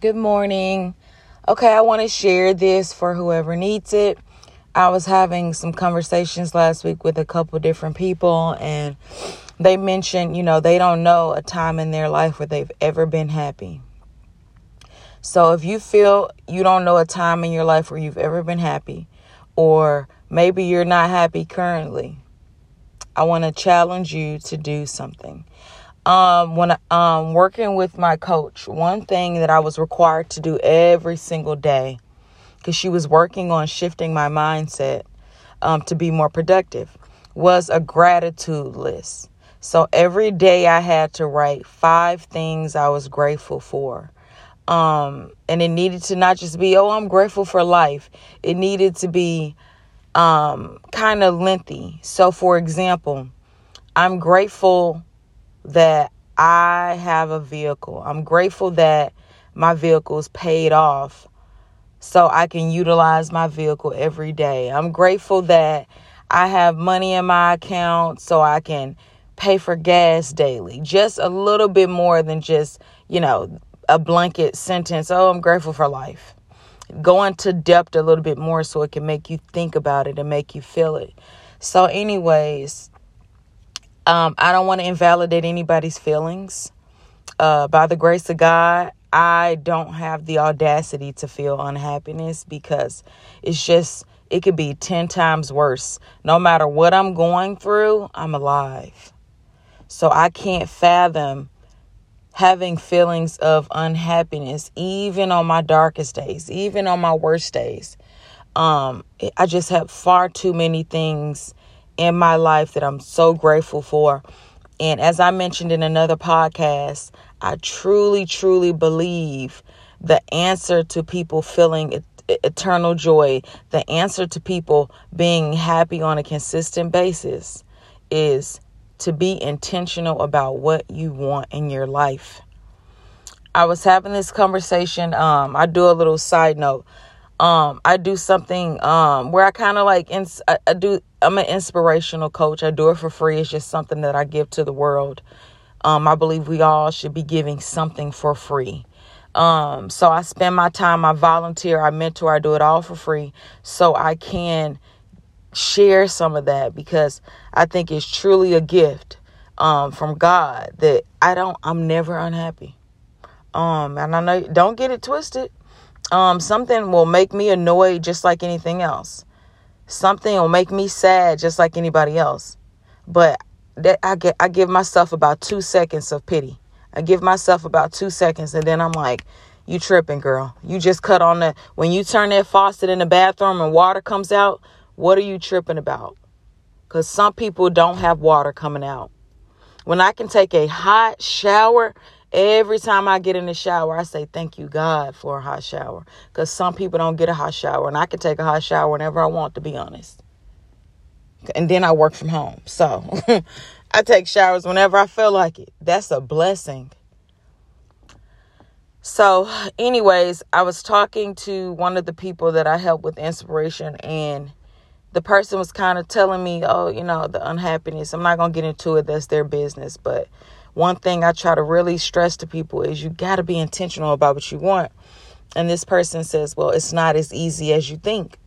Good morning. Okay, I want to share this for whoever needs it. I was having some conversations last week with a couple different people, and they mentioned, you know, they don't know a time in their life where they've ever been happy. So if you feel you don't know a time in your life where you've ever been happy, or maybe you're not happy currently, I want to challenge you to do something um, when um, working with my coach, one thing that I was required to do every single day, because she was working on shifting my mindset um, to be more productive, was a gratitude list. So every day I had to write five things I was grateful for. Um, and it needed to not just be, oh, I'm grateful for life. It needed to be um, kind of lengthy. So, for example, I'm grateful that I have a vehicle. I'm grateful that my vehicle is paid off so I can utilize my vehicle every day. I'm grateful that I have money in my account so I can pay for gas daily. Just a little bit more than just, you know, a blanket sentence, oh, I'm grateful for life. Go into depth a little bit more so it can make you think about it and make you feel it. So, anyways, um, I don't want to invalidate anybody's feelings. Uh, by the grace of God, I don't have the audacity to feel unhappiness because it's just, it could be 10 times worse. No matter what I'm going through, I'm alive. So I can't fathom having feelings of unhappiness, even on my darkest days, even on my worst days. Um, I just have far too many things in my life that I'm so grateful for. And as I mentioned in another podcast, I truly, truly believe the answer to people feeling eternal joy, the answer to people being happy on a consistent basis is to be intentional about what you want in your life. I was having this conversation. Um, I do a little side note um i do something um where i kind of like ins- I, I, do i'm an inspirational coach. I do it for free. It's just something that i give to the world. Um i believe we all should be giving something for free. Um so i spend my time i volunteer i mentor i do it all for free so i can share some of that because i think it's truly a gift um from god that i don't i'm never unhappy. Um and i know don't get it twisted um, something will make me annoyed just like anything else. Something will make me sad just like anybody else. But that I get I give myself about two seconds of pity. I give myself about two seconds and then I'm like, you tripping, girl. You just cut on the when you turn that faucet in the bathroom and water comes out, what are you tripping about? Because some people don't have water coming out. When I can take a hot shower Every time I get in the shower, I say, Thank you, God, for a hot shower. Because some people don't get a hot shower, and I can take a hot shower whenever I want, to be honest. And then I work from home. So I take showers whenever I feel like it. That's a blessing. So, anyways, I was talking to one of the people that I help with inspiration, and the person was kind of telling me, oh, you know, the unhappiness. I'm not going to get into it. That's their business. But one thing I try to really stress to people is you got to be intentional about what you want. And this person says, well, it's not as easy as you think.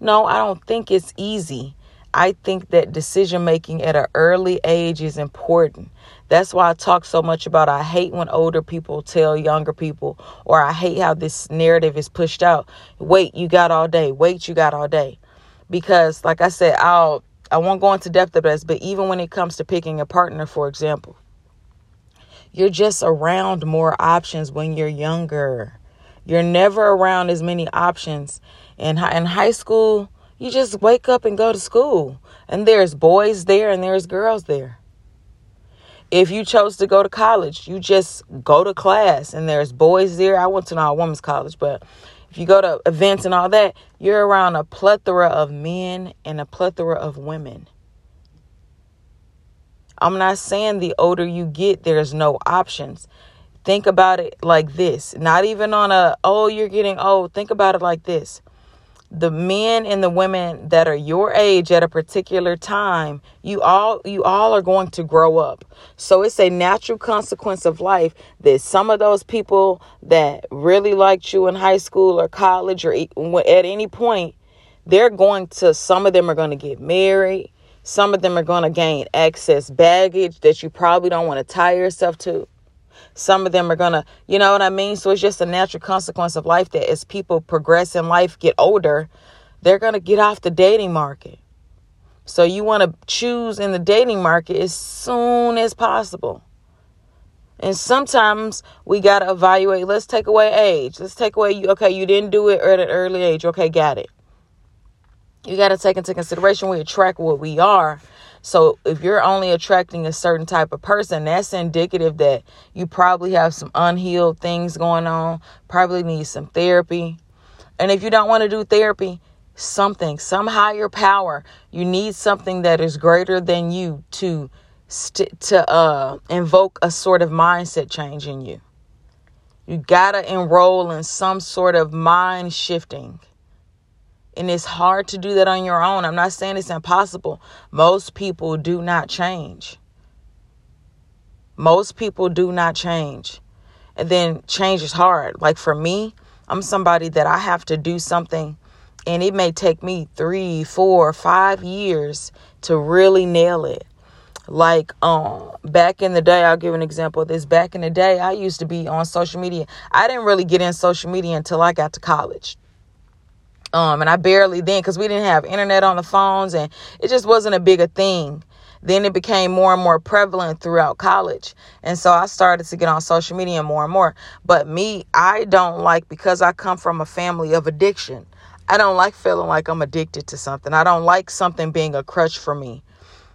No, I don't think it's easy. I think that decision making at an early age is important. That's why I talk so much about I hate when older people tell younger people, or I hate how this narrative is pushed out. Wait, you got all day. Wait, you got all day. Because, like I said, I'll I won't go into depth of this, but even when it comes to picking a partner, for example, you're just around more options when you're younger. You're never around as many options. In in high school, you just wake up and go to school, and there's boys there and there's girls there. If you chose to go to college, you just go to class and there's boys there. I went to a women's college, but if you go to events and all that, you're around a plethora of men and a plethora of women. I'm not saying the older you get, there's no options. Think about it like this. Not even on a, oh, you're getting old. Think about it like this. the men and the women that are your age at a particular time you all you all are going to grow up so it's a natural consequence of life that some of those people that really liked you in high school or college or at any point they're going to some of them are going to get married some of them are going to gain excess baggage that you probably don't want to tie yourself to some of them are gonna, you know what I mean? So it's just a natural consequence of life that as people progress in life, get older, they're gonna get off the dating market. So you want to choose in the dating market as soon as possible. And sometimes we got to evaluate. Let's take away age. Let's take away you. Okay, you didn't do it at an early age. Okay, got it. You got to take into consideration we attract what we are. So if you're only attracting a certain type of person, that's indicative that you probably have some unhealed things going on, probably need some therapy. And if you don't want to do therapy, something, some higher power, you need something that is greater than you to st- to uh invoke a sort of mindset change in you. You got to enroll in some sort of mind shifting and it's hard to do that on your own. I'm not saying it's impossible. Most people do not change. Most people do not change. And then change is hard. Like for me, I'm somebody that I have to do something and it may take me three, four, five years to really nail it. Like um back in the day, I'll give an example of this. Back in the day, I used to be on social media. I didn't really get in social media until I got to college. Um, and I barely then because we didn't have internet on the phones and it just wasn't a big a thing. Then it became more and more prevalent throughout college. And so I started to get on social media more and more. But me, I don't like because I come from a family of addiction. I don't like feeling like I'm addicted to something. I don't like something being a crutch for me.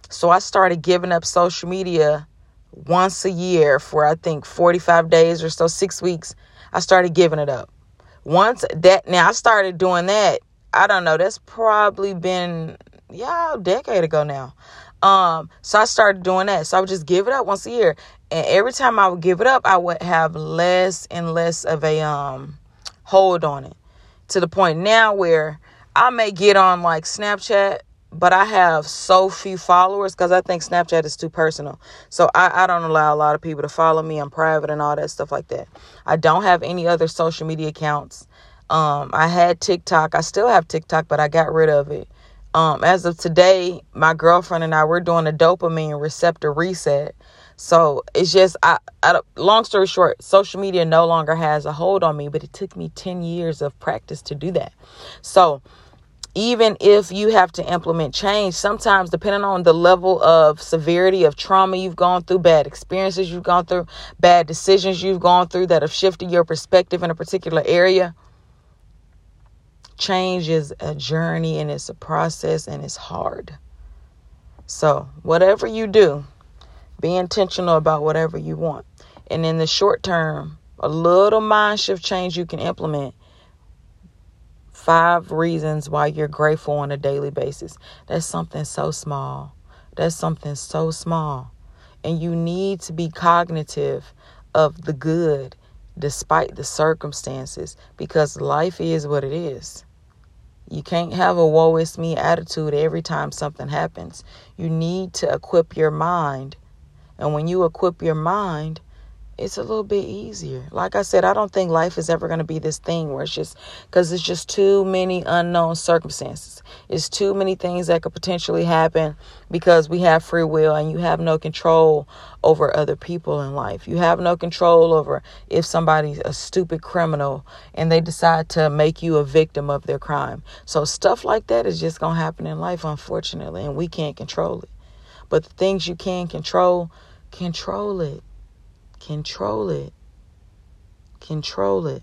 So I started giving up social media once a year for I think 45 days or so, 6 weeks. I started giving it up once that now I started doing that, I don't know, that's probably been yeah, a decade ago now. Um, so I started doing that. So I would just give it up once a year. And every time I would give it up, I would have less and less of a um hold on it. To the point now where I may get on like Snapchat but I have so few followers because I think Snapchat is too personal. So I, I don't allow a lot of people to follow me. I'm private and all that stuff like that. I don't have any other social media accounts. Um, I had TikTok. I still have TikTok, but I got rid of it. Um, as of today, my girlfriend and I we're doing a dopamine receptor reset. So it's just, I, I, long story short, social media no longer has a hold on me, but it took me 10 years of practice to do that. So even if you have to implement change, sometimes depending on the level of severity of trauma you've gone through, bad experiences you've gone through, bad decisions you've gone through that have shifted your perspective in a particular area, change is a journey and it's a process and it's hard. So, whatever you do, be intentional about whatever you want. And in the short term, a little mind shift change you can implement Five reasons why you're grateful on a daily basis. That's something so small. That's something so small. And you need to be cognitive of the good despite the circumstances because life is what it is. You can't have a woe is me attitude every time something happens. You need to equip your mind. And when you equip your mind, it's a little bit easier. Like I said, I don't think life is ever going to be this thing where it's just because it's just too many unknown circumstances. It's too many things that could potentially happen because we have free will and you have no control over other people in life. You have no control over if somebody's a stupid criminal and they decide to make you a victim of their crime. So stuff like that is just going to happen in life, unfortunately, and we can't control it. But the things you can control, control it. Control it. Control it.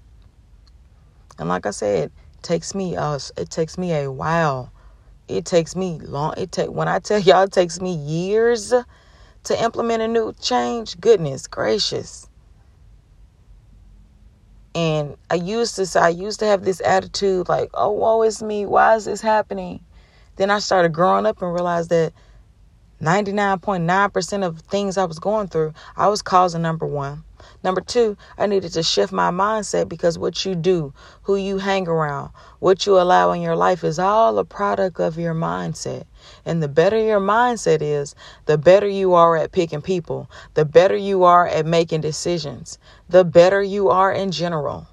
And like I said, takes me uh it takes me a while. It takes me long it take when I tell y'all it takes me years to implement a new change. Goodness gracious. And I used to I used to have this attitude like, oh woe is me, why is this happening? Then I started growing up and realized that 99.9% of things I was going through, I was causing number one. Number two, I needed to shift my mindset because what you do, who you hang around, what you allow in your life is all a product of your mindset. And the better your mindset is, the better you are at picking people, the better you are at making decisions, the better you are in general.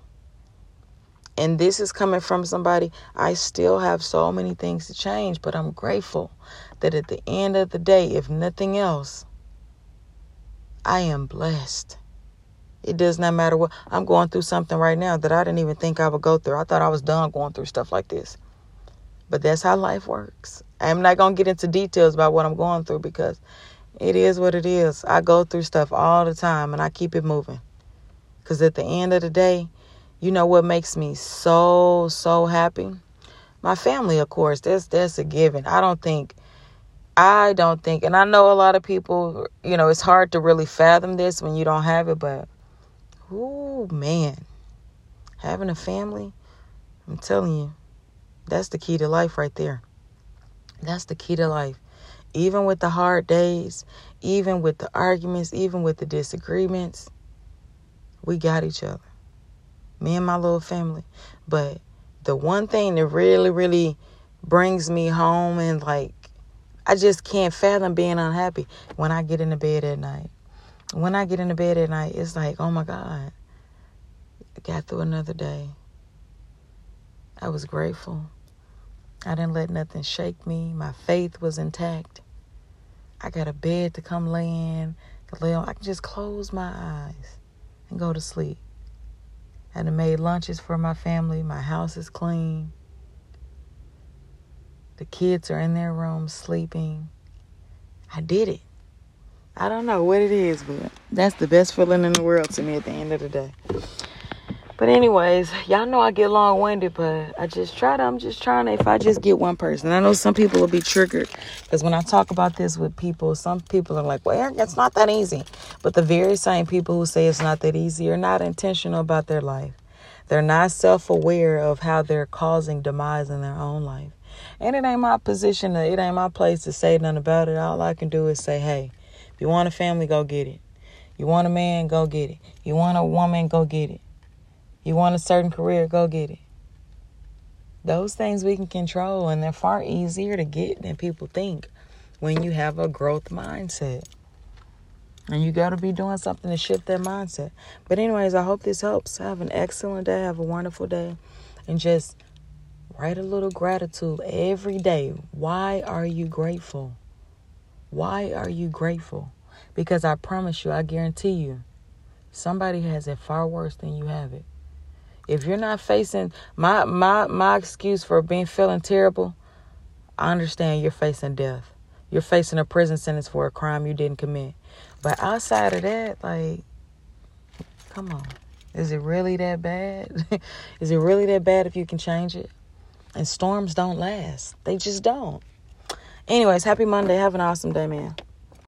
And this is coming from somebody, I still have so many things to change, but I'm grateful that at the end of the day, if nothing else, I am blessed. It does not matter what I'm going through something right now that I didn't even think I would go through. I thought I was done going through stuff like this. But that's how life works. I'm not going to get into details about what I'm going through because it is what it is. I go through stuff all the time and I keep it moving. Because at the end of the day, you know what makes me so, so happy? My family, of course. That's, that's a given. I don't think, I don't think, and I know a lot of people, you know, it's hard to really fathom this when you don't have it, but Oh man, having a family, I'm telling you, that's the key to life right there. That's the key to life. Even with the hard days, even with the arguments, even with the disagreements, we got each other. Me and my little family. But the one thing that really, really brings me home and like, I just can't fathom being unhappy when I get into bed at night when I get into bed at night, it's like, oh my God, I got through another day. I was grateful. I didn't let nothing shake me. My faith was intact. I got a bed to come lay in, to lay on. I can just close my eyes and go to sleep. I had made lunches for my family. My house is clean. The kids are in their room sleeping. I did it. I don't know what it is, but that's the best feeling in the world to me at the end of the day. But anyways, y'all know I get long winded, but I just try to. I'm just trying to. If I just get one person, I know some people will be triggered because when I talk about this with people, some people are like, "Well, it's not that easy." But the very same people who say it's not that easy are not intentional about their life. They're not self-aware of how they're causing demise in their own life. And it ain't my position. It ain't my place to say nothing about it. All I can do is say, "Hey." If you want a family, go get it. You want a man, go get it. You want a woman, go get it. You want a certain career, go get it. Those things we can control, and they're far easier to get than people think when you have a growth mindset. And you got to be doing something to shift that mindset. But, anyways, I hope this helps. Have an excellent day. Have a wonderful day. And just write a little gratitude every day. Why are you grateful? Why are you grateful? Because I promise you, I guarantee you, somebody has it far worse than you have it. If you're not facing my my my excuse for being feeling terrible, I understand you're facing death. You're facing a prison sentence for a crime you didn't commit. But outside of that, like come on. Is it really that bad? Is it really that bad if you can change it? And storms don't last. They just don't. Anyways, happy Monday. Have an awesome day, man.